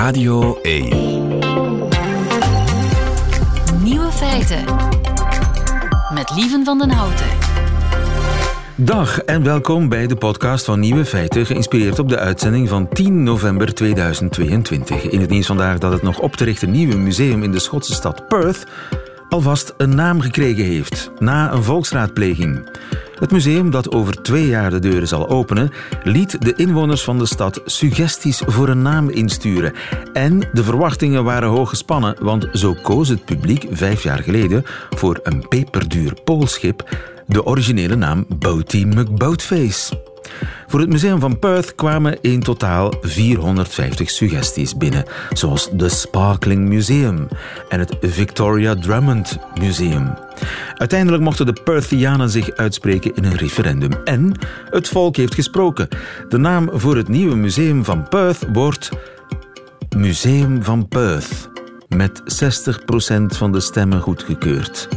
Radio 1. Nieuwe feiten. Met Lieven van den Houten. Dag en welkom bij de podcast van Nieuwe Feiten, geïnspireerd op de uitzending van 10 november 2022. In het nieuws vandaag dat het nog op te richten nieuwe museum in de Schotse stad Perth alvast een naam gekregen heeft, na een volksraadpleging. Het museum, dat over twee jaar de deuren zal openen, liet de inwoners van de stad suggesties voor een naam insturen. En de verwachtingen waren hoog gespannen, want zo koos het publiek vijf jaar geleden voor een peperduur poolschip de originele naam Boaty McBoatface. Voor het museum van Perth kwamen in totaal 450 suggesties binnen, zoals de Sparkling Museum en het Victoria Drummond Museum. Uiteindelijk mochten de Perthianen zich uitspreken in een referendum. En het volk heeft gesproken. De naam voor het nieuwe museum van Perth wordt Museum van Perth. Met 60% van de stemmen goedgekeurd.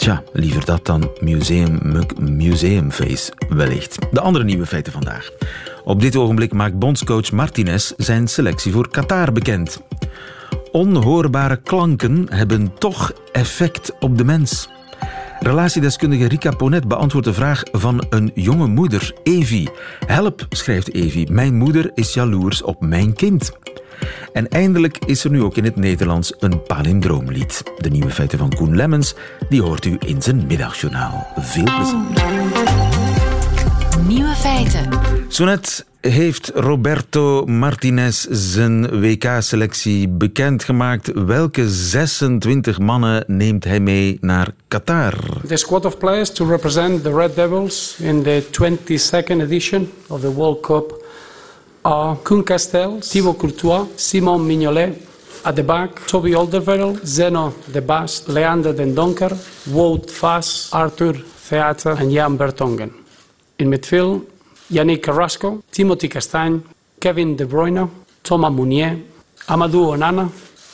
Tja, liever dat dan Museum Museumface, wellicht. De andere nieuwe feiten vandaag. Op dit ogenblik maakt bondscoach Martinez zijn selectie voor Qatar bekend. Onhoorbare klanken hebben toch effect op de mens. Relatiedeskundige Rika Ponet beantwoordt de vraag van een jonge moeder, Evi. Help, schrijft Evi, mijn moeder is jaloers op mijn kind. En eindelijk is er nu ook in het Nederlands een palindroomlied. De nieuwe feiten van Koen Lemmens, die hoort u in zijn middagjournaal. Veel plezier. Nieuwe feiten. Zo net heeft Roberto Martinez zijn WK-selectie bekendgemaakt. Welke 26 mannen neemt hij mee naar Qatar? The squad of players to represent the Red Devils in the 22nd edition of the World Cup are Koen Castells, Thibaut Courtois, Simon Mignolet, at the back, Toby Alderweireld, Zeno De Bast, Leander Den Donker, Wout Vaas, Arthur Theater and Jan Bertongen. In midfield, Yannick Carrasco, Timothy Castagne, Kevin De Bruyne, Thomas Mounier, Amadou Onana,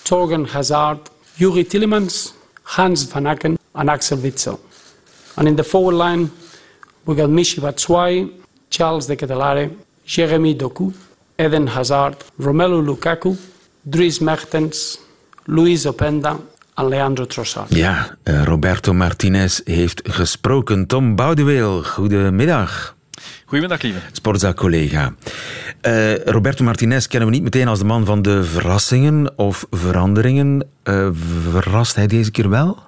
Torgen Hazard, Yuri Tillemans, Hans van Aken and Axel Witsel. And in the forward line, we got Michi Batshuayi, Charles de Ketelare, Jeremy Doku, Eden Hazard, Romelu Lukaku, Dries Mertens, Luis Openda en Leandro Trossard. Ja, eh, Roberto Martinez heeft gesproken. Tom Boudeweel, goedemiddag. Goedemiddag, lieve. Sportzaak-collega. Eh, Roberto Martinez kennen we niet meteen als de man van de verrassingen of veranderingen. Eh, verrast hij deze keer wel?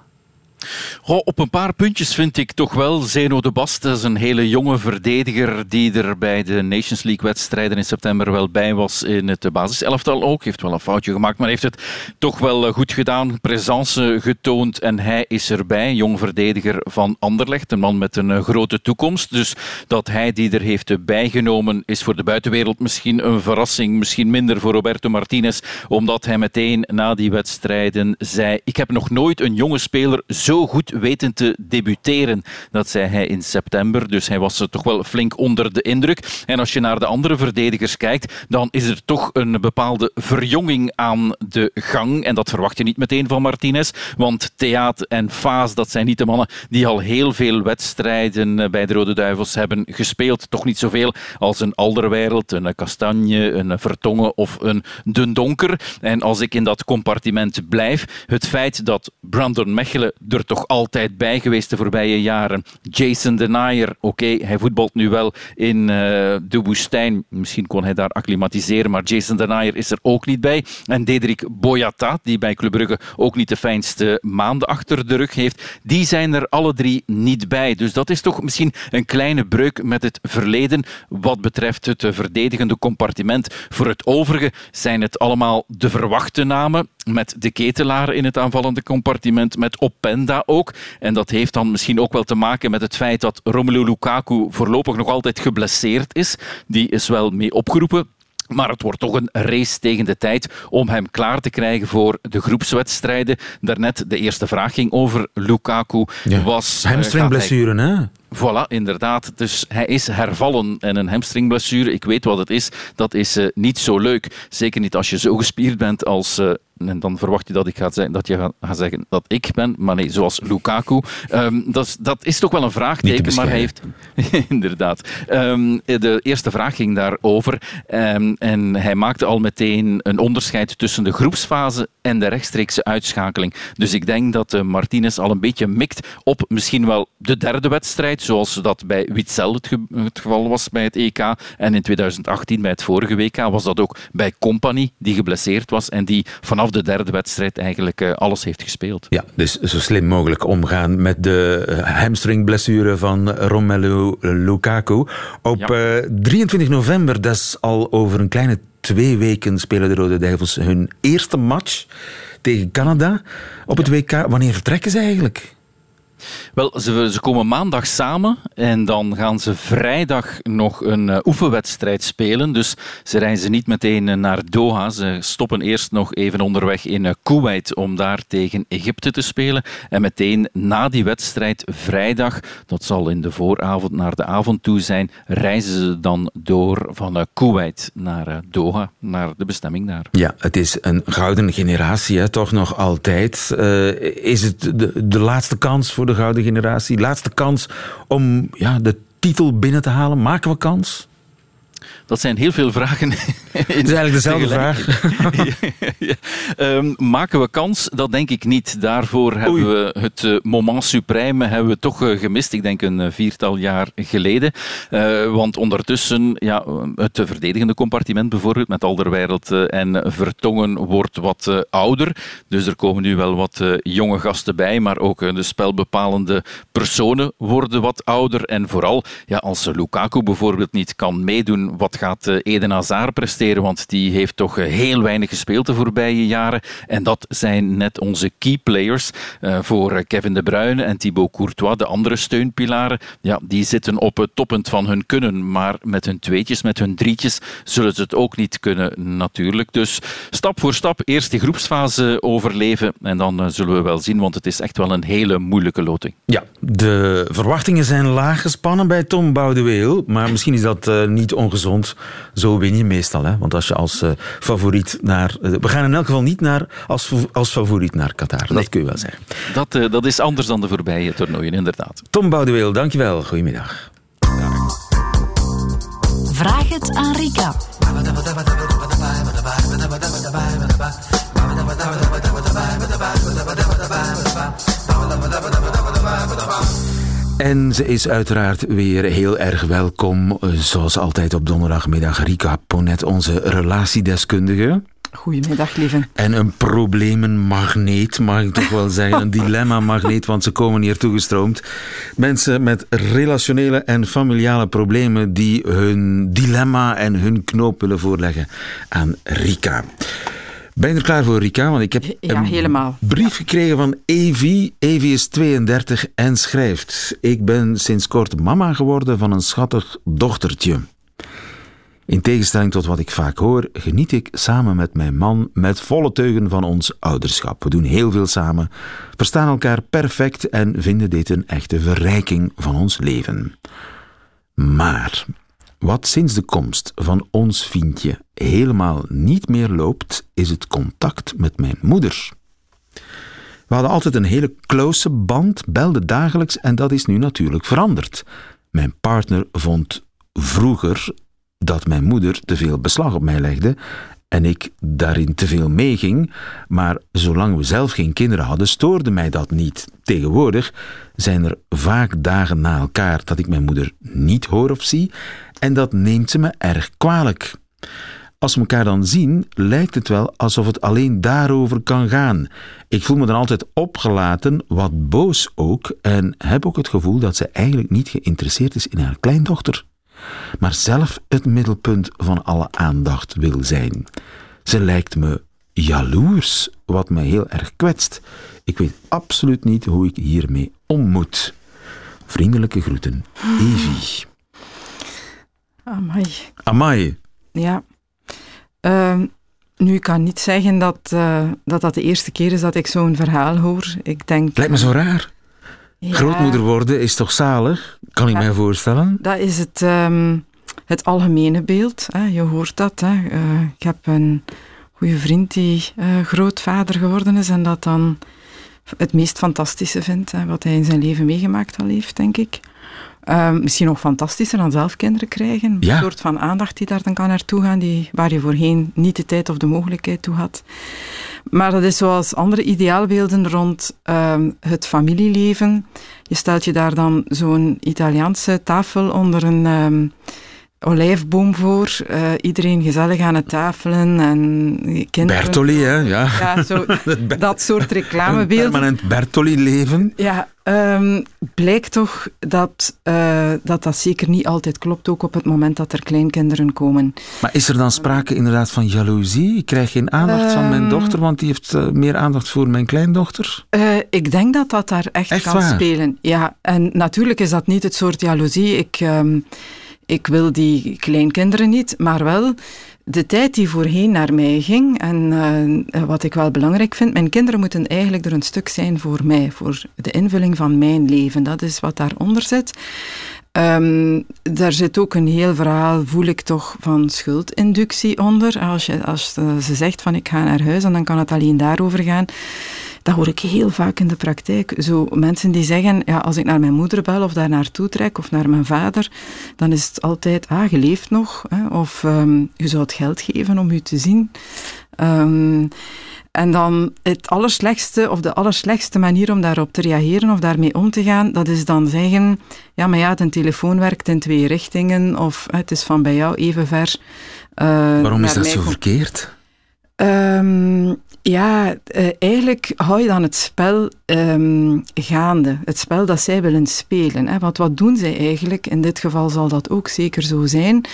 Op een paar puntjes vind ik toch wel Zeno de Bast. Dat is een hele jonge verdediger die er bij de Nations League-wedstrijden in september wel bij was in het basiselftal ook. Heeft wel een foutje gemaakt, maar heeft het toch wel eh, goed gedaan. Presence getoond en hij is erbij. Jong verdediger van Anderlecht, een man met een eh, grote toekomst. Dus dat hij die er heeft bijgenomen is voor de buitenwereld misschien een verrassing. Misschien minder voor Roberto Martinez, omdat hij meteen na die wedstrijden zei: Ik heb nog nooit een jonge speler goed weten te debuteren. Dat zei hij in september, dus hij was toch wel flink onder de indruk. En als je naar de andere verdedigers kijkt, dan is er toch een bepaalde verjonging aan de gang. En dat verwacht je niet meteen van Martinez, want Theat en Faas, dat zijn niet de mannen die al heel veel wedstrijden bij de Rode Duivels hebben gespeeld. Toch niet zoveel als een Alderwereld, een Kastanje, een Vertongen of een Den Donker. En als ik in dat compartiment blijf, het feit dat Brandon Mechelen er toch altijd bij geweest de voorbije jaren. Jason Denier, oké, hij voetbalt nu wel in uh, de woestijn. Misschien kon hij daar acclimatiseren, maar Jason Denier is er ook niet bij. En Dedrick Boyata, die bij Club Brugge ook niet de fijnste maanden achter de rug heeft, die zijn er alle drie niet bij. Dus dat is toch misschien een kleine breuk met het verleden wat betreft het verdedigende compartiment. Voor het overige zijn het allemaal de verwachte namen met de ketelaar in het aanvallende compartiment, met Openda ook. En dat heeft dan misschien ook wel te maken met het feit dat Romelu Lukaku voorlopig nog altijd geblesseerd is. Die is wel mee opgeroepen. Maar het wordt toch een race tegen de tijd om hem klaar te krijgen voor de groepswedstrijden. Daarnet de eerste vraag ging over Lukaku. Ja. Was, Hamstringblessure, hè? Voilà, inderdaad. Dus hij is hervallen en een hamstringblessure, ik weet wat het is, dat is uh, niet zo leuk. Zeker niet als je zo gespierd bent als uh, en dan verwacht je dat ik ga zeggen, dat je gaat zeggen dat ik ben, maar nee, zoals Lukaku. Um, dat, is, dat is toch wel een vraagteken, maar hij heeft... inderdaad. Um, de eerste vraag ging daarover um, en hij maakte al meteen een onderscheid tussen de groepsfase en de rechtstreekse uitschakeling. Dus ik denk dat uh, Martinez al een beetje mikt op misschien wel de derde wedstrijd, zoals dat bij Witzel het, ge het geval was bij het EK en in 2018 bij het vorige WK was dat ook bij Company, die geblesseerd was en die vanaf de derde wedstrijd eigenlijk uh, alles heeft gespeeld. Ja, dus zo slim mogelijk omgaan met de uh, hamstringblessure van Romelu Lukaku. Op ja. uh, 23 november, dat is al over een kleine twee weken, spelen de Rode Duivels hun eerste match tegen Canada op het WK. Wanneer vertrekken ze eigenlijk? Wel, ze, ze, komen maandag samen en dan gaan ze vrijdag nog een uh, oefenwedstrijd spelen. Dus ze reizen niet meteen naar Doha. Ze stoppen eerst nog even onderweg in uh, Kuwait om daar tegen Egypte te spelen. En meteen na die wedstrijd, vrijdag, dat zal in de vooravond naar de avond toe zijn, reizen ze dan door van uh, Kuwait naar Doha, naar de bestemming daar. Ja, het is een gouden generatie, toch nog altijd. is het de laatste kans voor de gouden generatie. Laatste kans om ja, de titel binnen te halen. Maken we kans? Dat zijn heel veel vragen. Het is eigenlijk dezelfde vraag. ja, um, maken we kans? Dat denk ik niet. Daarvoor Oei. hebben we het uh, moment supreme hebben we toch uh, gemist. Ik denk een uh, viertal jaar geleden. want ondertussen, ja, het verdedigende compartiment bijvoorbeeld met Alderwereld en Vertongen wordt wat ouder. Dus er komen nu wel wat jonge gasten bij. Maar ook de spelbepalende personen worden wat ouder. En vooral, ja, als Lukaku bijvoorbeeld niet kan meedoen, wat gaat Eden Hazard presteren? Want die heeft toch heel weinig gespeeld de voorbije jaren. En dat zijn net onze key players uh, voor Kevin De Bruyne en Thibaut Courtois, de andere steunpilaren. Ja, die zitten op het toppunt van hun kunnen. Maar met hun tweetjes, met hun drietjes, zullen ze het ook niet kunnen, natuurlijk. Dus stap voor stap eerst die groepsfase overleven. En dan zullen we wel zien, want het is echt wel een hele moeilijke loting. Ja, de verwachtingen zijn laag gespannen bij Tom Boudeweel. Maar misschien is dat niet ongezond. Zo win je meestal. Hè? Want als je als uh, favoriet naar... Uh, we gaan in elk geval niet naar, als, als favoriet naar Qatar. Nee. Dat kun je wel zeggen. Dat, uh, dat is anders dan de voorbije toernooien, inderdaad. Tom Boudeweel, dankjewel. Goedemiddag. Vraag het aan Rika. En ze is uiteraard weer heel erg welkom, zoals altijd op donderdagmiddag. Rika Ponet, onze relatiedeskundige. Goedemiddag, lieve. En een problemenmagneet, mag ik toch wel zeggen. Een dilemma-magneet, want ze komen hier toegestroomd. Mensen met relationele en familiale problemen die hun dilemma en hun knoop willen voorleggen aan Rika. Ben je er klaar voor, Rika? Want ik heb ja, een helemaal. brief gekregen van Evi. Evi is 32 en schrijft: Ik ben sinds kort mama geworden van een schattig dochtertje. In tegenstelling tot wat ik vaak hoor, geniet ik samen met mijn man met volle teugen van ons ouderschap. We doen heel veel samen, verstaan elkaar perfect en vinden dit een echte verrijking van ons leven. Maar wat sinds de komst van ons vriendje helemaal niet meer loopt, is het contact met mijn moeder. We hadden altijd een hele close band, belden dagelijks en dat is nu natuurlijk veranderd. Mijn partner vond vroeger dat mijn moeder te veel beslag op mij legde en ik daarin te veel meeging, maar zolang we zelf geen kinderen hadden, stoorde mij dat niet. Tegenwoordig zijn er vaak dagen na elkaar dat ik mijn moeder niet hoor of zie, en dat neemt ze me erg kwalijk. Als we elkaar dan zien, lijkt het wel alsof het alleen daarover kan gaan. Ik voel me dan altijd opgelaten, wat boos ook, en heb ook het gevoel dat ze eigenlijk niet geïnteresseerd is in haar kleindochter maar zelf het middelpunt van alle aandacht wil zijn. Ze lijkt me jaloers, wat mij heel erg kwetst. Ik weet absoluut niet hoe ik hiermee om moet. Vriendelijke groeten, Evie. Amai. Amai. Ja. Uh, nu, ik kan niet zeggen dat, uh, dat dat de eerste keer is dat ik zo'n verhaal hoor. Ik denk... Lijkt me zo raar. Ja, Grootmoeder worden is toch zalig? Kan ik mij voorstellen? Dat is het, ehm, het algemene beeld. Hè. Je hoort dat. Hè. Eh, ik heb een goede vriend die eh, grootvader geworden is en dat dan het meest fantastische vindt, hè, wat hij in zijn leven meegemaakt al heeft, denk ik. Ehm, misschien nog fantastischer dan zelf kinderen krijgen. Ja. Een soort van aandacht die daar dan kan naartoe gaan, die, waar je voorheen niet de tijd of de mogelijkheid toe had. Maar dat is zoals andere ideaalbeelden rond ehm, het familieleven. Je stelt je daar dan zo'n Italiaanse tafel onder een ehm, olijfboom voor. Eh, iedereen gezellig aan het tafelen en kinderen. Bertoli, hè? Ja. Ja, zo, dat soort reclamebeelden. permanent Bertoli-leven. Ja, ehm, blijkt toch dat, eh, dat dat zeker niet altijd klopt, ook op het moment dat er kleinkinderen komen. Maar is er dan sprake inderdaad van jaloezie? Ik krijg geen aandacht van mijn Ehm. dochter, want die heeft eh, meer aandacht voor mijn kleindochter. Ik denk dat dat daar echt, Echt kan waar? spelen. Ja, en natuurlijk is dat niet het soort jaloezie. Ik, ehm, ik wil die kleinkinderen niet, maar wel de tijd die voorheen naar mij ging. En eh, wat ik wel belangrijk vind, mijn kinderen moeten eigenlijk er een stuk zijn voor mij, voor de invulling van mijn leven. Dat is wat daaronder zit. Ehm, daar zit ook een heel verhaal, voel ik toch, van schuldinductie onder. Als, je, als eh, ze zegt van ik ga naar huis en dan kan het alleen daarover gaan. Dat hoor ik heel vaak in de praktijk. Zo mensen die zeggen, ja, als ik naar mijn moeder bel of daar naartoe trek of naar mijn vader, dan is het altijd, ah, je leeft nog. Hè, of ehm, je zou het geld geven om u te zien. Ehm, en dan het allerslechtste, of de allerslechtste manier om daarop te reageren of daarmee om te gaan, dat is dan zeggen, ja, maar ja, de telefoon werkt in twee richtingen, of het is van bij jou even ver. eh, Waarom is dat zo verkeerd? Ehm, ja, eh, eigenlijk hou je dan het spel ehm, gaande. Het spel dat zij willen spelen. Hè. Want wat doen zij eigenlijk? In dit geval zal dat ook zeker zo zijn.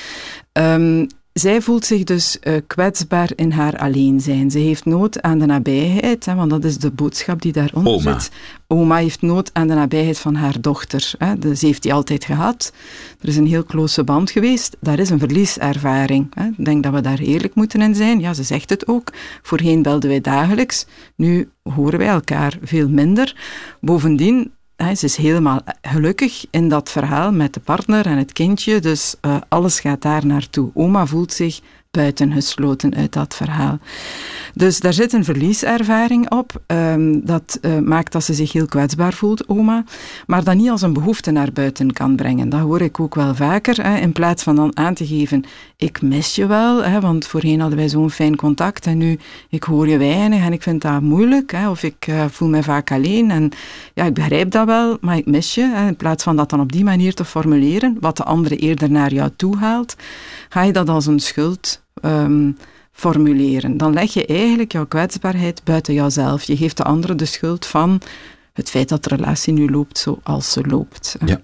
Ehm, zij voelt zich dus eh, kwetsbaar in haar alleen zijn. Ze heeft nood aan de nabijheid, hè, want dat is de boodschap die daaronder Oma. zit. Oma heeft nood aan de nabijheid van haar dochter. Hè. Dus ze heeft die altijd gehad. Er is een heel close band geweest. Daar is een verlieservaring. Hè. Ik denk dat we daar eerlijk moeten in zijn. Ja, ze zegt het ook. Voorheen belden wij dagelijks. Nu horen wij elkaar veel minder. Bovendien, hè, ze is helemaal gelukkig in dat verhaal met de partner en het kindje. Dus eh, alles gaat daar naartoe. Oma voelt zich buitengesloten uit dat verhaal. Dus daar zit een verlieservaring op. Ehm, dat eh, maakt dat ze zich heel kwetsbaar voelt, oma. Maar dat niet als een behoefte naar buiten kan brengen. Dat hoor ik ook wel vaker. Hè, in plaats van dan aan te geven, ik mis je wel. Hè, want voorheen hadden wij zo'n fijn contact. En nu, ik hoor je weinig en ik vind dat moeilijk. Hè, of ik eh, voel me vaak alleen. En ja, ik begrijp dat wel, maar ik mis je. Hè, in plaats van dat dan op die manier te formuleren, wat de andere eerder naar jou toe haalt, ga je dat als een schuld ehm, formuleren. Dan leg je eigenlijk jouw kwetsbaarheid buiten jouzelf. Je geeft de andere de schuld van het feit dat de relatie nu loopt zoals ze loopt. Ja.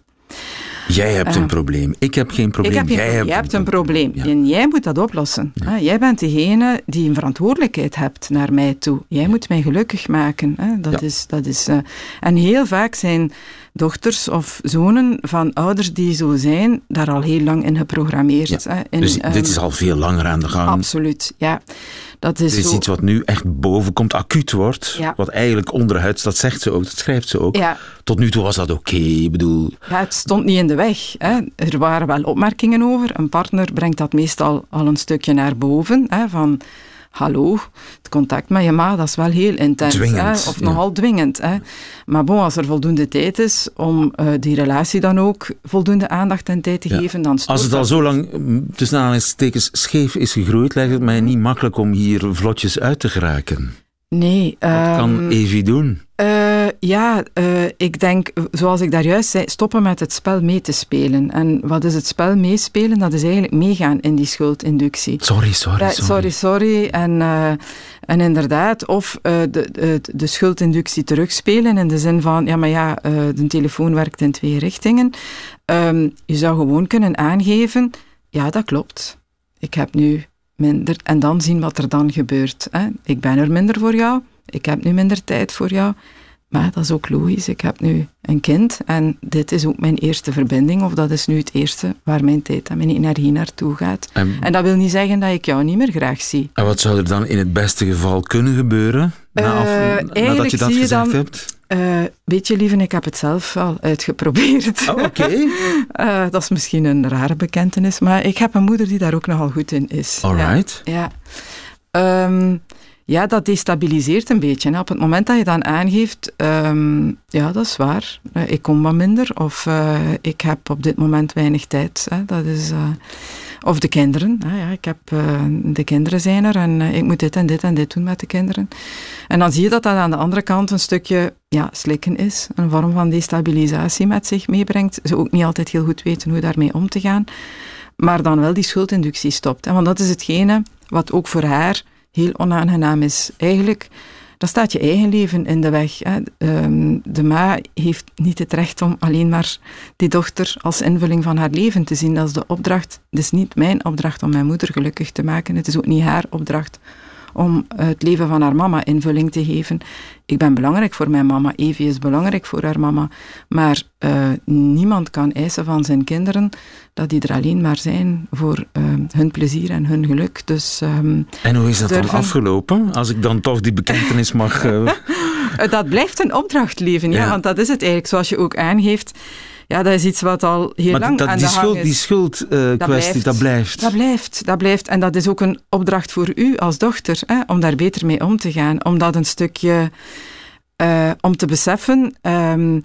Jij hebt een Eh, probleem. Ik heb geen probleem. Ik heb geen jij probleem. hebt een probleem. Ja. En jij moet dat oplossen. Jij bent degene die een verantwoordelijkheid hebt naar mij toe. Jij moet mij gelukkig maken. Dat is, dat is, eh, En heel vaak zijn dochters of zonen van ouders die zo zijn, daar al heel lang in geprogrammeerd. Ja. Hè? In, Dus ehm, dit is al veel langer aan de gang. Absoluut, ja. Dat is, Dit is zo... iets wat nu echt boven komt, acuut wordt. Ja. Wat eigenlijk onderhuids, dat zegt ze ook, dat schrijft ze ook. Ja, Tot nu toe was dat oké. Ik bedoel, Ja, het stond niet in de weg. Hè. Er waren wel opmerkingen over. Een partner brengt dat meestal al een stukje naar boven. Hè, van, hallo, het contact met je ma, dat is wel heel intens. Dwingend, Hè, of ja. nogal dwingend. Hè. Maar bon, als er voldoende tijd is om eh, die relatie dan ook voldoende aandacht en tijd te Ja. geven, dan als het al zo lang tussen aanhalingstekens scheef is gegroeid, lijkt het mij niet makkelijk om hier vlotjes uit te geraken. Nee. Wat ehm, kan Evie doen? Eh, ja, eh, ik denk, zoals ik daar juist zei, stoppen met het spel mee te spelen. En wat is het spel meespelen? Dat is eigenlijk meegaan in die schuldinductie. Sorry, sorry, sorry. sorry, sorry. En, eh, en inderdaad, of eh, de, de, de schuldinductie terugspelen in de zin van, ja, maar ja, eh, de telefoon werkt in twee richtingen. Ehm, je zou gewoon kunnen aangeven, ja, dat klopt. Ik heb nu minder, en dan zien wat er dan gebeurt. Hè. Ik ben er minder voor jou, ik heb nu minder tijd voor jou. Maar dat is ook logisch. Ik heb nu een kind en dit is ook mijn eerste verbinding, of dat is nu het eerste waar mijn tijd en mijn energie naartoe gaat. En, En dat wil niet zeggen dat ik jou niet meer graag zie. en wat zou er dan in het beste geval kunnen gebeuren? Na Eh, af- nadat je dat zie je gezegd dan- hebt? Uh, weet je, lieve, ik heb het zelf al uitgeprobeerd. Oh, oké. uh, dat is misschien een rare bekentenis, maar ik heb een moeder die daar ook nogal goed in is. All right. Ja. ja. Um, ja, dat destabiliseert een beetje. Hè. Op het moment dat je dan aangeeft, um, ja, dat is waar, uh, ik kom wat minder of uh, ik heb op dit moment weinig tijd. Hè. Dat is, uh, of de kinderen. Ja, ik heb, de kinderen zijn er en ik moet dit en dit en dit doen met de kinderen. En dan zie je dat dat aan de andere kant een stukje ja, slikken is, een vorm van destabilisatie met zich meebrengt. Ze ook niet altijd heel goed weten hoe daarmee om te gaan. Maar dan wel die schuldinductie stopt. Hè. Want dat is hetgene wat ook voor haar heel onaangenaam is. Eigenlijk, dan staat je eigen leven in de weg. Hè. Ehm, de ma heeft niet het recht om alleen maar die dochter als invulling van haar leven te zien. Dat is de opdracht. Het is niet mijn opdracht om mijn moeder gelukkig te maken. Het is ook niet haar opdracht om het leven van haar mama invulling te geven. Ik ben belangrijk voor mijn mama, Evie is belangrijk voor haar mama, maar uh, niemand kan eisen van zijn kinderen dat die er alleen maar zijn voor uh, hun plezier en hun geluk. Dus, um, en hoe is dat durven... dan afgelopen, als ik dan toch die bekentenis mag... Uh... dat blijft een opdracht leven, ja, ja, want dat is het eigenlijk, zoals je ook aangeeft ja, dat is iets wat al heel lang dat, aan die de schuld, is. Die schuldkwestie, uh, dat, dat, blijft. Dat blijft. Dat blijft. En dat is ook een opdracht voor u als dochter, hè, om daar beter mee om te gaan. Om dat een stukje... Uh, om te beseffen... Um,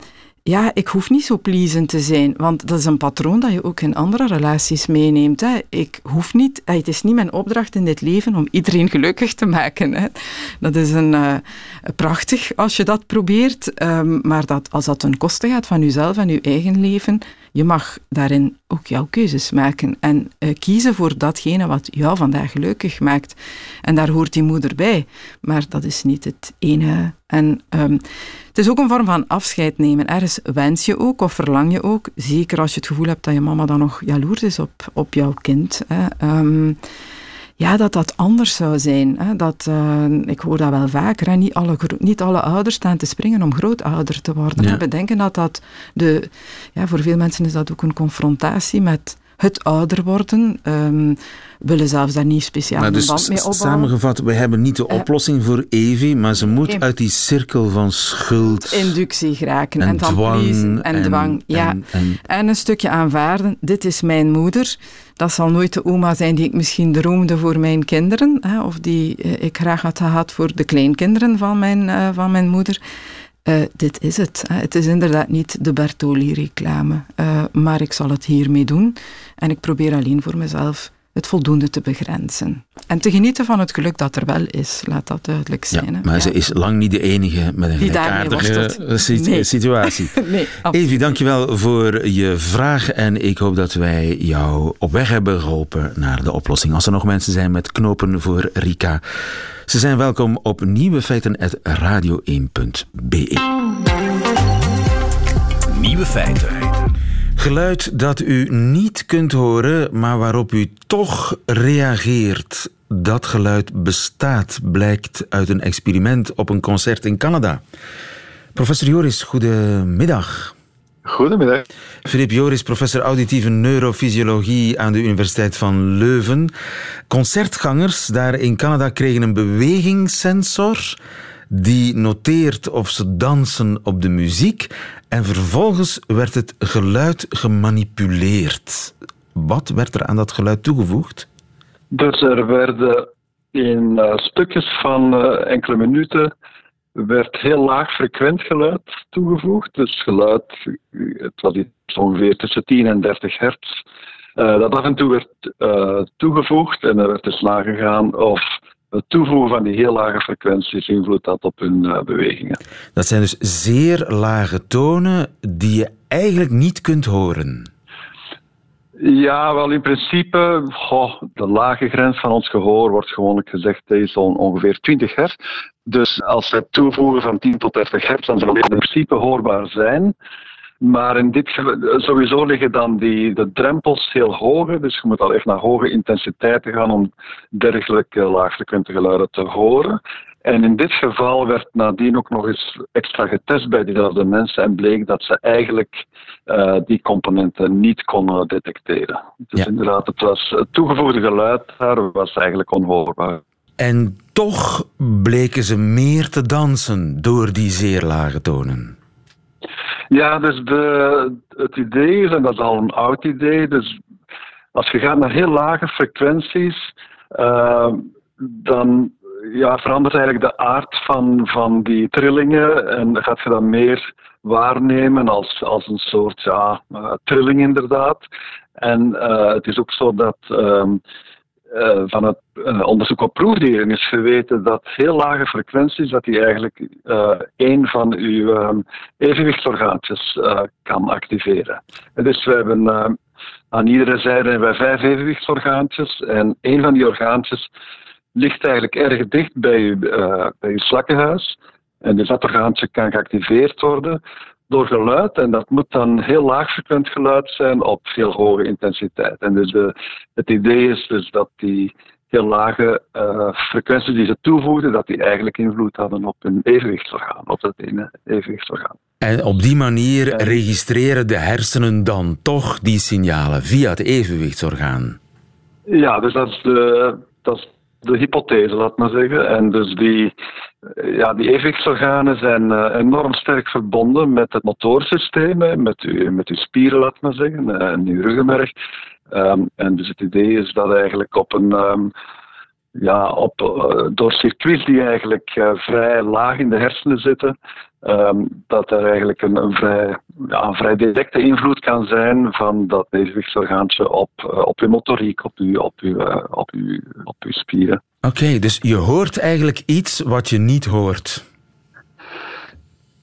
ja, ik hoef niet zo pleasend te zijn, want dat is een patroon dat je ook in andere relaties meeneemt. Hè. Ik hoef niet, het is niet mijn opdracht in dit leven om iedereen gelukkig te maken. Hè. Dat is een, uh, prachtig als je dat probeert, um, maar dat, als dat ten koste gaat van jezelf en je eigen leven, je mag daarin ook jouw keuzes maken en uh, kiezen voor datgene wat jou vandaag gelukkig maakt. En daar hoort die moeder bij, maar dat is niet het enige. En um, het is ook een vorm van afscheid nemen. Ergens wens je ook of verlang je ook, zeker als je het gevoel hebt dat je mama dan nog jaloers is op, op jouw kind. Hè. Um, ja, dat dat anders zou zijn. Hè. Dat, uh, ik hoor dat wel vaker. Hè. Niet, alle, niet alle ouders staan te springen om grootouder te worden. Ja. We denken dat dat de... Ja, voor veel mensen is dat ook een confrontatie met het ouder worden. Um, willen zelfs daar niet speciaal maar een dus band mee opbouwen. Samengevat, we hebben niet de oplossing voor Evie, maar ze moet uit die cirkel van schuld... Inductie geraken en, en dan dwang en, en dwang. Ja. En, een stukje aanvaarden. Dit is mijn moeder. Dat zal nooit de oma zijn die ik misschien droomde voor mijn kinderen, hè, of die uh, ik graag had gehad voor de kleinkinderen van mijn, uh, van mijn moeder. Uh, dit is het. Het is inderdaad niet de Bertoli-reclame, maar ik zal het hiermee doen. En ik probeer alleen voor mezelf het voldoende te begrenzen. En te genieten van het geluk dat er wel is, laat dat duidelijk zijn. Ja, maar ja. ze is lang niet de enige met een gelijkaardige nee. situatie. nee, Evie, dankjewel voor je vraag en ik hoop dat wij jou op weg hebben geholpen naar de oplossing. Als er nog mensen zijn met knopen voor Rika, ze zijn welkom op nieuwefeiten.radio1.be. Nieuwe feiten. Geluid dat u niet kunt horen, maar waarop u toch reageert. Dat geluid bestaat, blijkt uit een experiment op een concert in Canada. Professor Joris, goedemiddag. Goedemiddag. Filip Joris, professor auditieve neurofysiologie aan de Universiteit van Leuven. Concertgangers daar in Canada kregen een bewegingssensor die noteert of ze dansen op de muziek en vervolgens werd het geluid gemanipuleerd. Wat werd er aan dat geluid toegevoegd? Dus er werden in uh, stukjes van uh, enkele minuten werd heel laag frequent geluid toegevoegd. Dus geluid, het was iets ongeveer tussen 10 en 30 hertz. Uh, dat af en toe werd toegevoegd en er werd dus nagegaan of het toevoegen van die heel lage frequenties invloed had op hun uh, bewegingen. Dat zijn dus zeer lage tonen die je eigenlijk niet kunt horen. Ja, wel in principe, goh, de lage grens van ons gehoor wordt gewoonlijk gezegd is ongeveer 20 hertz. Dus als we toevoegen van 10 tot 30 hertz, dan zal het in principe hoorbaar zijn. Maar in dit geval, sowieso liggen dan die, de drempels heel hoog. Dus je moet al echt naar hoge intensiteiten gaan om dergelijke laagfrequente geluiden te horen. En in dit geval werd nadien ook nog eens extra getest bij diezelfde mensen en bleek dat ze eigenlijk uh, die componenten niet konden detecteren. Dus ja. inderdaad, het, was, het toegevoegde geluid daar was eigenlijk onhoorbaar. En toch bleken ze meer te dansen door die zeer lage tonen. Ja, dus de, het idee is, en dat is al een oud idee, dus als je gaat naar heel lage frequenties, uh, dan ja, verandert eigenlijk de aard van, van die trillingen en gaat je dan meer waarnemen als, als een soort ja, uh, trilling inderdaad. En uh, het is ook zo dat um, uh, van het onderzoek op proefdieren is geweten dat heel lage frequenties, dat die eigenlijk een van uw um, evenwichtsorgaantjes kan activeren. En dus we hebben aan iedere zijde hebben wij vijf evenwichtsorgaantjes en een van die orgaantjes ligt eigenlijk erg dicht bij je, bij je slakkenhuis. En dus dat orgaantje kan geactiveerd worden door geluid. En dat moet dan heel laagfrequent geluid zijn op veel hoge intensiteit. En dus de, het idee is dus dat die heel lage uh, frequenties die ze toevoegden, dat die eigenlijk invloed hadden op hun evenwichtsorgaan, op dat ene evenwichtsorgaan. En op die manier registreren de hersenen dan toch die signalen via het evenwichtsorgaan? Ja, dus dat is de, dat is de hypothese, laat maar zeggen. En dus die, ja, die evenwichtsorganen zijn uh, enorm sterk verbonden met het motorsysteem, met uw, met uw spieren, laat maar zeggen, en uw ruggenmerg. Um, en dus het idee is dat eigenlijk op een, um, ja, op, uh, door circuits die eigenlijk vrij laag in de hersenen zitten, um, dat er eigenlijk een, een, vrij, een vrij directe invloed kan zijn van dat evenwichtsorgaantje op, uh, op uw motoriek, op uw, op uw, op uw, op uw spieren. Oké, dus je hoort eigenlijk iets wat je niet hoort.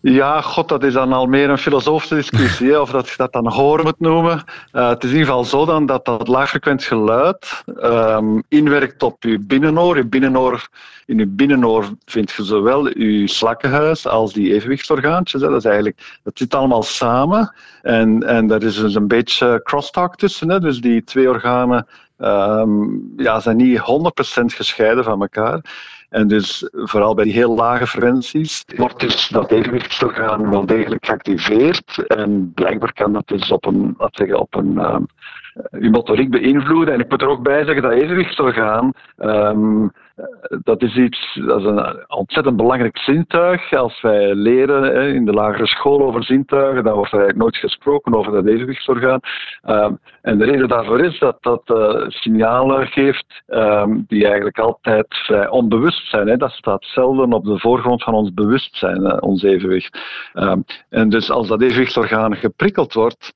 Ja, god, dat is dan al meer een filosofische discussie, of dat je dat dan horen moet noemen. Uh, het is in ieder geval zo dan dat dat laagfrequent geluid um, inwerkt op je binnenoor. In je binnenoor vind je zowel je slakkenhuis als die evenwichtsorgaantjes. Hè. Dat, is eigenlijk, dat zit allemaal samen. En, en daar is dus een beetje crosstalk tussen. Hè. Dus die twee organen um, ja, zijn niet 100% gescheiden van elkaar. En dus vooral bij die heel lage frequenties wordt dus dat evenwichtsorgaan wel degelijk geactiveerd. En blijkbaar kan dat dus op een, laat zeggen, op een uw motoriek beïnvloeden. En ik moet er ook bij zeggen dat evenwichtsorgaan um, dat is iets, dat is een ontzettend belangrijk zintuig. Als wij leren in de lagere school over zintuigen, dan wordt er eigenlijk nooit gesproken over dat evenwichtsorgaan. Um, en de reden daarvoor is dat dat uh, signalen geeft um, die eigenlijk altijd vrij onbewust zijn. Hè. Dat staat zelden op de voorgrond van ons bewustzijn, uh, ons evenwicht. Um, en dus als dat evenwichtsorgaan geprikkeld wordt,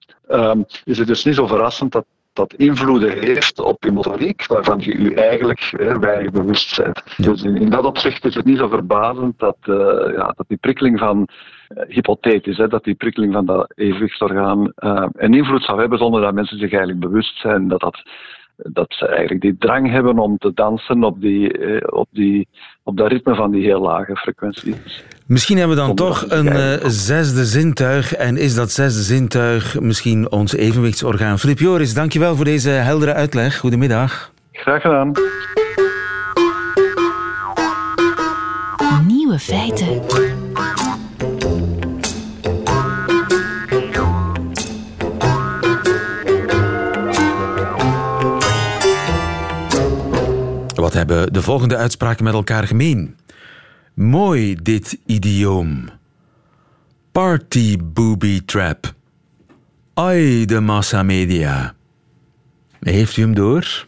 is het dus niet zo verrassend dat dat invloeden heeft op je motoriek, waarvan je je eigenlijk hè, weinig bewust bent. Ja. Dus in, in, dat opzicht is het niet zo verbazend dat, uh, ja, dat die prikkeling van, uh, hypothetisch, hè, dat die prikkeling van dat evenwichtsorgaan uh, een invloed zou hebben zonder dat mensen zich eigenlijk bewust zijn dat dat dat ze eigenlijk die drang hebben om te dansen op, die, op, die, op dat ritme van die heel lage frequenties. Misschien hebben we dan toch een uh, zesde zintuig. En is dat zesde zintuig misschien ons evenwichtsorgaan? Filip Joris, dankjewel voor deze heldere uitleg. Goedemiddag. Graag gedaan. Nieuwe feiten. Wat hebben de volgende uitspraken met elkaar gemeen? Mooi dit idioom. Party booby trap. Ai de massamedia. Heeft u hem door?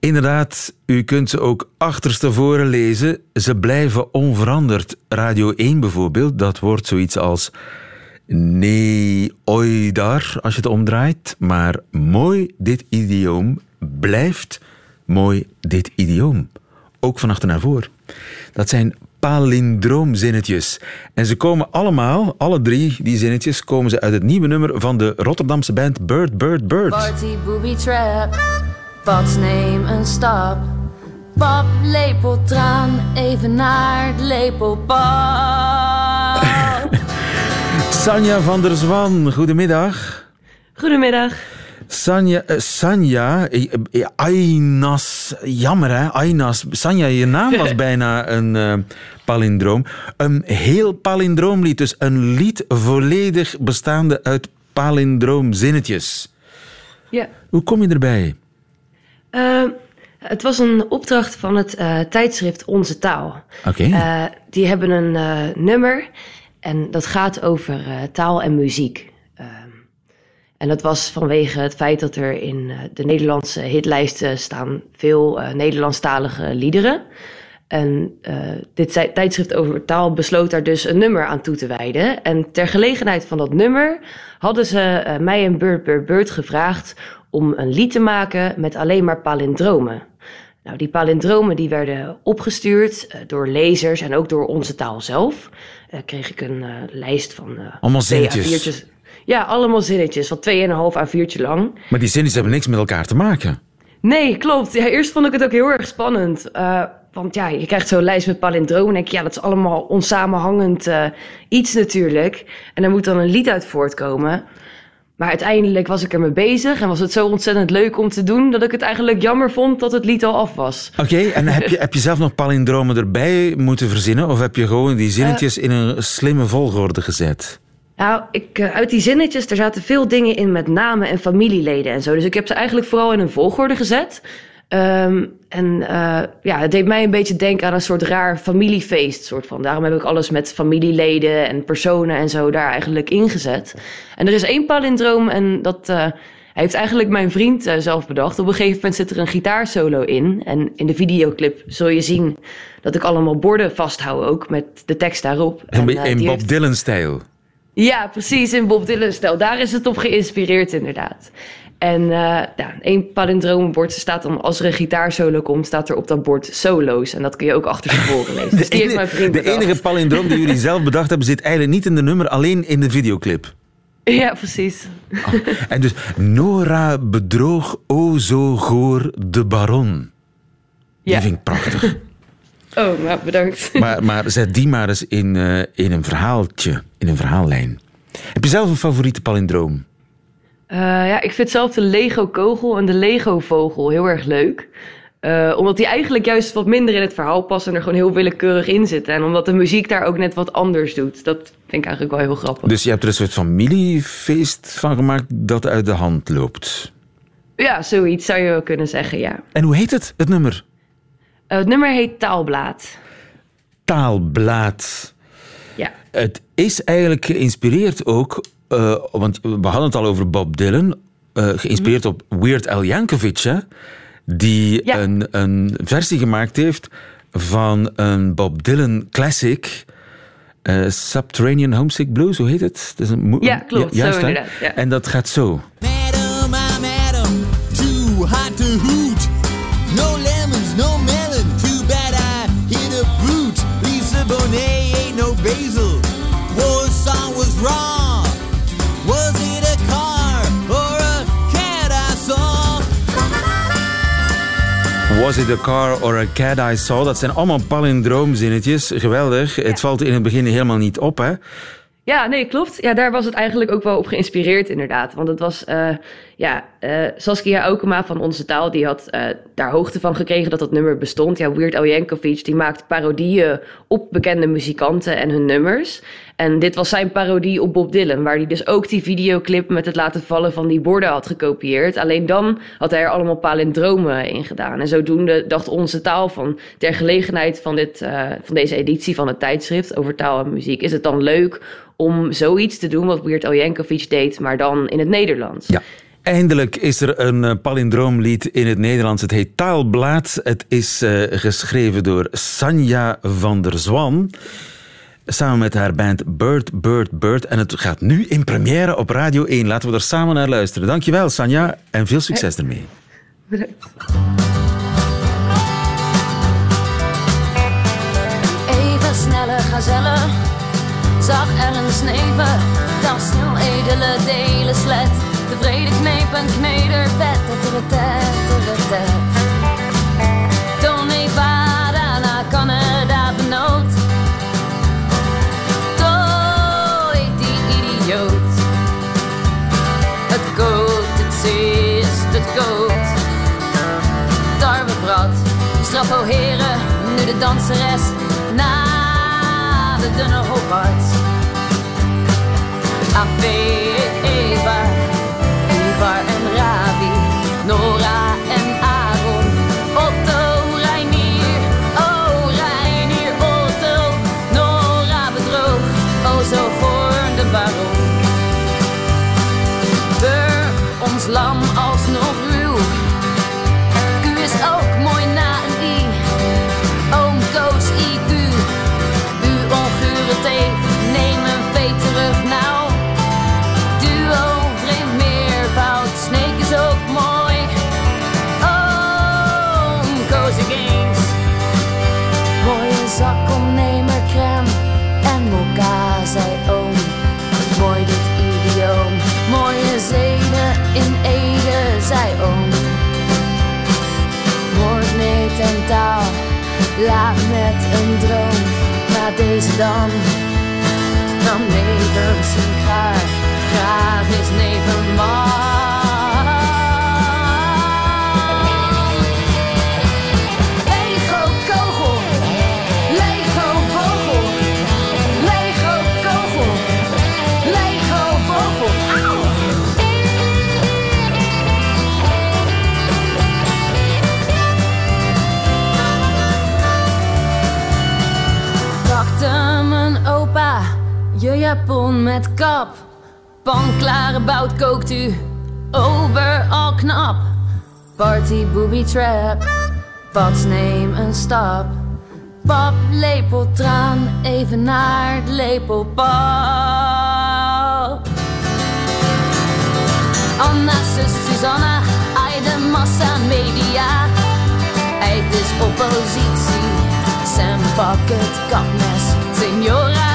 Inderdaad, u kunt ze ook achterstevoren lezen. Ze blijven onveranderd. Radio 1 bijvoorbeeld, dat wordt zoiets als nee, oi daar, als je het omdraait. Maar mooi dit idioom blijft mooi dit idioom. Ook van achter naar voor. Dat zijn palindroomzinnetjes. En ze komen allemaal, alle drie die zinnetjes, komen ze uit het nieuwe nummer van de Rotterdamse band Bird, Bird, Bird. Party booby trap, neem een stap. Pap, lepel, traan, even naar het lepelpad. Sanja van der Zwan, goedemiddag. Goedemiddag. Sanja, uh, Sanja uh, Ainas, jammer hè, Ainas. Sanja, je naam was bijna een palindroom. Een heel palindroomlied, dus een lied volledig bestaande uit palindroomzinnetjes. Ja. Hoe kom je erbij? Het was een opdracht van het tijdschrift Onze Taal. Oké. Die hebben een nummer en dat gaat over taal en muziek. En dat was vanwege het feit dat er in de Nederlandse hitlijsten staan veel Nederlandstalige liederen. En dit tijdschrift over taal besloot daar dus een nummer aan toe te wijden. En ter gelegenheid van dat nummer hadden ze mij en Beurt Beurt Beurt gevraagd om een lied te maken met alleen maar palindromen. Nou, die palindromen die werden opgestuurd uh, door lezers en ook door onze taal zelf. Kreeg ik een lijst van... allemaal zinnetjes? Ja, allemaal zinnetjes van 2,5 A4'tje lang. Maar die zinnetjes hebben niks met elkaar te maken. Nee, klopt. Ja, eerst vond ik het ook heel erg spannend. want ja, je krijgt zo'n lijst met palindromen en denk je, ja, dat is allemaal onsamenhangend iets natuurlijk. En daar moet dan een lied uit voortkomen. Maar uiteindelijk was ik ermee bezig en was het zo ontzettend leuk om te doen dat ik het eigenlijk jammer vond dat het lied al af was. Oké, en heb je, heb je zelf nog palindromen erbij moeten verzinnen of heb je gewoon die zinnetjes in een slimme volgorde gezet? Nou, ik, uh, uit die zinnetjes, er zaten veel dingen in met namen en familieleden en zo. Dus ik heb ze eigenlijk vooral in een volgorde gezet. Um, en uh, ja, het deed mij een beetje denken aan een soort raar familiefeest. Soort van. Daarom heb ik alles met familieleden en personen en zo daar eigenlijk ingezet. En er is één palindroom en dat uh, heeft eigenlijk mijn vriend uh, zelf bedacht. Op een gegeven moment zit er een gitaarsolo in. En in de videoclip zul je zien dat ik allemaal borden vasthoud ook met de tekst daarop. En, in Bob heeft... Dylan-stijl. Ja, precies, in Bob Dylan-stijl. Daar is het op geïnspireerd inderdaad. En uh, ja, één palindroombord staat dan, als er een gitaarsolo komt, staat er op dat bord solo's. En dat kun je ook achter tevoren lezen. Dus die heeft mijn vriend De enige palindroom die jullie zelf bedacht hebben, zit eigenlijk niet in de nummer, alleen in de videoclip. Ja, precies. Oh, en dus Nora bedroog o zo goor de baron. Die vind ik prachtig. Oh, nou, bedankt. Maar, maar zet die maar eens in, uh, in een verhaaltje, in een verhaallijn. Heb je zelf een favoriete palindroom? Uh, ja, ik vind zelf de Lego-kogel en de Lego-vogel heel erg leuk. Uh, omdat die eigenlijk juist wat minder in het verhaal passen en er gewoon heel willekeurig in zitten. En omdat de muziek daar ook net wat anders doet. Dat vind ik eigenlijk wel heel grappig. Dus je hebt er een soort familiefeest van gemaakt dat uit de hand loopt? Ja, zoiets zou je wel kunnen zeggen, ja. En hoe heet het, het nummer? Uh, het nummer heet Taalblaad. Taalblaad. Ja. Het is eigenlijk geïnspireerd ook uh, want we hadden het al over Bob Dylan, uh, geïnspireerd op Weird Al Yankovic, hè, die ja. een, een versie gemaakt heeft van een Bob Dylan classic. Uh, Subterranean Homesick Blues, hoe heet het? Dat is een ja, klopt. Ja, juist, zo inderdaad. Ja. En dat gaat zo. Madam, I'm Adam, too hot to hoot. Was it a car or a cat I saw? Dat zijn allemaal palindroomzinnetjes. Geweldig. Het valt in het begin helemaal niet op, hè? Ja, nee, klopt. Ja, daar was het eigenlijk ook wel op geïnspireerd, inderdaad. Want het was, uh, ja, uh, Saskia Aukema van Onze Taal, die had uh, daar hoogte van gekregen dat dat nummer bestond. Ja, Weird Al Yankovic, die maakt parodieën op bekende muzikanten en hun nummers. En dit was zijn parodie op Bob Dylan, waar hij dus ook die videoclip met het laten vallen van die borden had gekopieerd. Alleen dan had hij er allemaal palindromen in gedaan. En zodoende dacht Onze Taal van, ter gelegenheid van, dit, van deze editie van het tijdschrift over taal en muziek, is het dan leuk om zoiets te doen wat Weird Al Yankovic deed, maar dan in het Nederlands. Ja. Eindelijk is er een eh, palindroomlied in het Nederlands. Het heet Taalblaad. Het is uh, geschreven door Sanja van der Zwan. Samen met haar band Bird, Bird, Bird. En het gaat nu in première op Radio 1. Laten we er samen naar luisteren. Dankjewel, Sanja. En veel succes ermee. Zag neven, dan snel edele. Tevreden kneep en kneder vet, tet, tet, Don Nevada naar Canada benoot. Doei, die idioot. Het goot, het zist, het goot. Darmenbrad, straf heren, nu de danseres. Na de dunne Hogwarts. Ave, Laat met een droom na deze dan. Dan neven sigaar, graag is neven maar. Met kap. Panklare bout kookt u, overal knap. Party booby trap, pats neem een stap. Pap, lepel, traan, even naar het lepelpap. Anna, zus Susanna, ai de massa media. Het is oppositie, Sam pak het kapmes. Signora,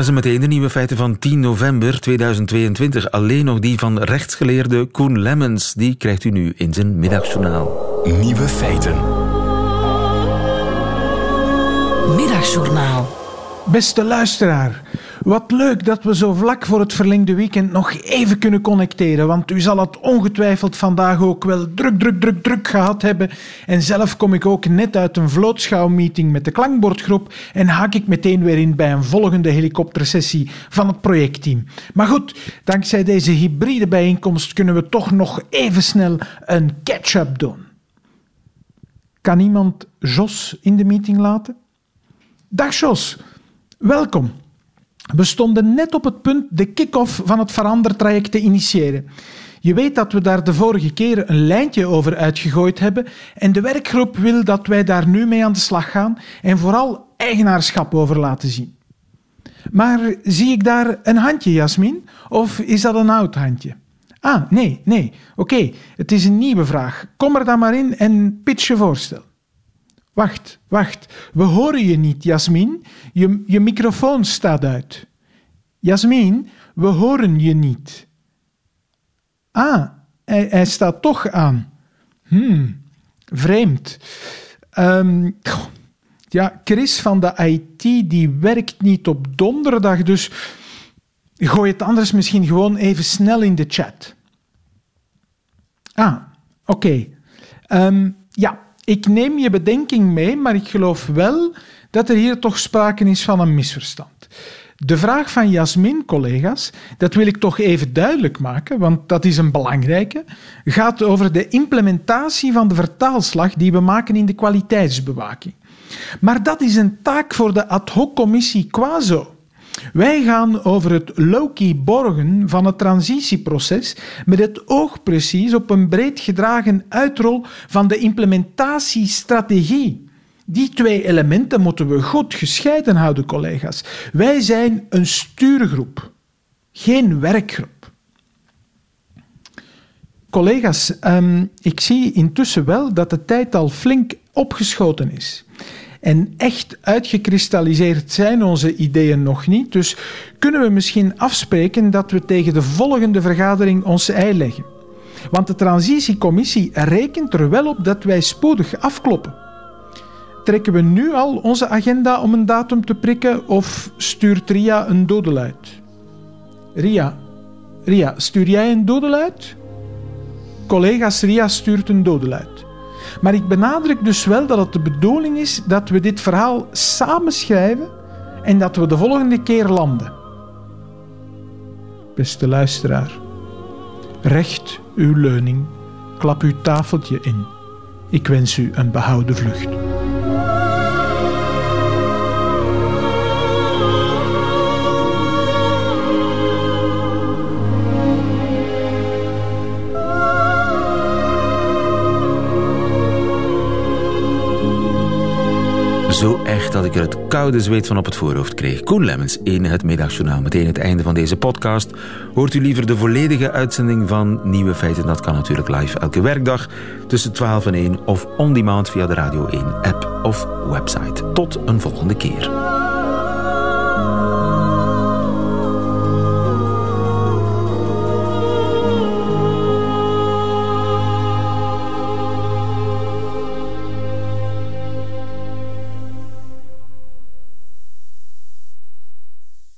waren ze meteen de nieuwe feiten van 10 november 2022. Alleen nog die van rechtsgeleerde Koen Lemmens. Die krijgt u nu in zijn middagjournaal. Nieuwe feiten. Middagjournaal. Beste luisteraar, wat leuk dat we zo vlak voor het verlengde weekend nog even kunnen connecteren, want u zal het ongetwijfeld vandaag ook wel druk, druk, druk, druk gehad hebben. En zelf kom ik ook net uit een vlootschouwmeeting met de klankbordgroep en haak ik meteen weer in bij een volgende helikoptersessie van het projectteam. Maar goed, dankzij deze hybride bijeenkomst kunnen we toch nog even snel een catch-up doen. Kan iemand Jos in de meeting laten? Dag Jos, welkom. We stonden net op het punt de kick-off van het verandertraject te initiëren. Je weet dat we daar de vorige keer een lijntje over uitgegooid hebben en de werkgroep wil dat wij daar nu mee aan de slag gaan en vooral eigenaarschap over laten zien. Maar zie ik daar een handje, Jasmin? Of is dat een oud handje? Ah, nee, nee. Oké, het is een nieuwe vraag. Kom er dan maar in en pitch je voorstel. Wacht, wacht. We horen je niet, Jasmin. Je, je microfoon staat uit. Jasmin, we horen je niet. Ah, hij, staat toch aan. Hmm, vreemd. Ehm, ja, Chris van de IT die werkt niet op donderdag, dus gooi het anders misschien gewoon even snel in de chat. Ah, oké. Ehm, ja, ik neem je bedenking mee, maar ik geloof wel dat er hier toch sprake is van een misverstand. De vraag van Jasmin, collega's, dat wil ik toch even duidelijk maken, want dat is een belangrijke, gaat over de implementatie van de vertaalslag die we maken in de kwaliteitsbewaking. Maar dat is een taak voor de ad hoc commissie Quaso. Wij gaan over het low-key borgen van het transitieproces met het oog precies op een breed gedragen uitrol van de implementatiestrategie. Die twee elementen moeten we goed gescheiden houden, collega's. Wij zijn een stuurgroep, geen werkgroep. Collega's, um, ik zie intussen wel dat de tijd al flink opgeschoten is. En echt uitgekristalliseerd zijn onze ideeën nog niet, dus kunnen we misschien afspreken dat we tegen de volgende vergadering ons ei leggen. Want de transitiecommissie rekent er wel op dat wij spoedig afkloppen. Trekken we nu al onze agenda om een datum te prikken of stuurt Ria een dodeluid? Ria, Ria, stuur jij een dodeluid? Collega's, Ria stuurt een dodeluid. Maar ik benadruk dus wel dat het de bedoeling is dat we dit verhaal samen schrijven en dat we de volgende keer landen. Beste luisteraar, recht uw leuning, klap uw tafeltje in. Ik wens u een behouden vlucht. Zo echt dat ik er het koude zweet van op het voorhoofd kreeg. Koen Lemmens in het Middagjournaal. Meteen het einde van deze podcast. Hoort u liever de volledige uitzending van Nieuwe Feiten? Dat kan natuurlijk live elke werkdag tussen 12 en 1 of on demand via de Radio 1 app of website. Tot een volgende keer.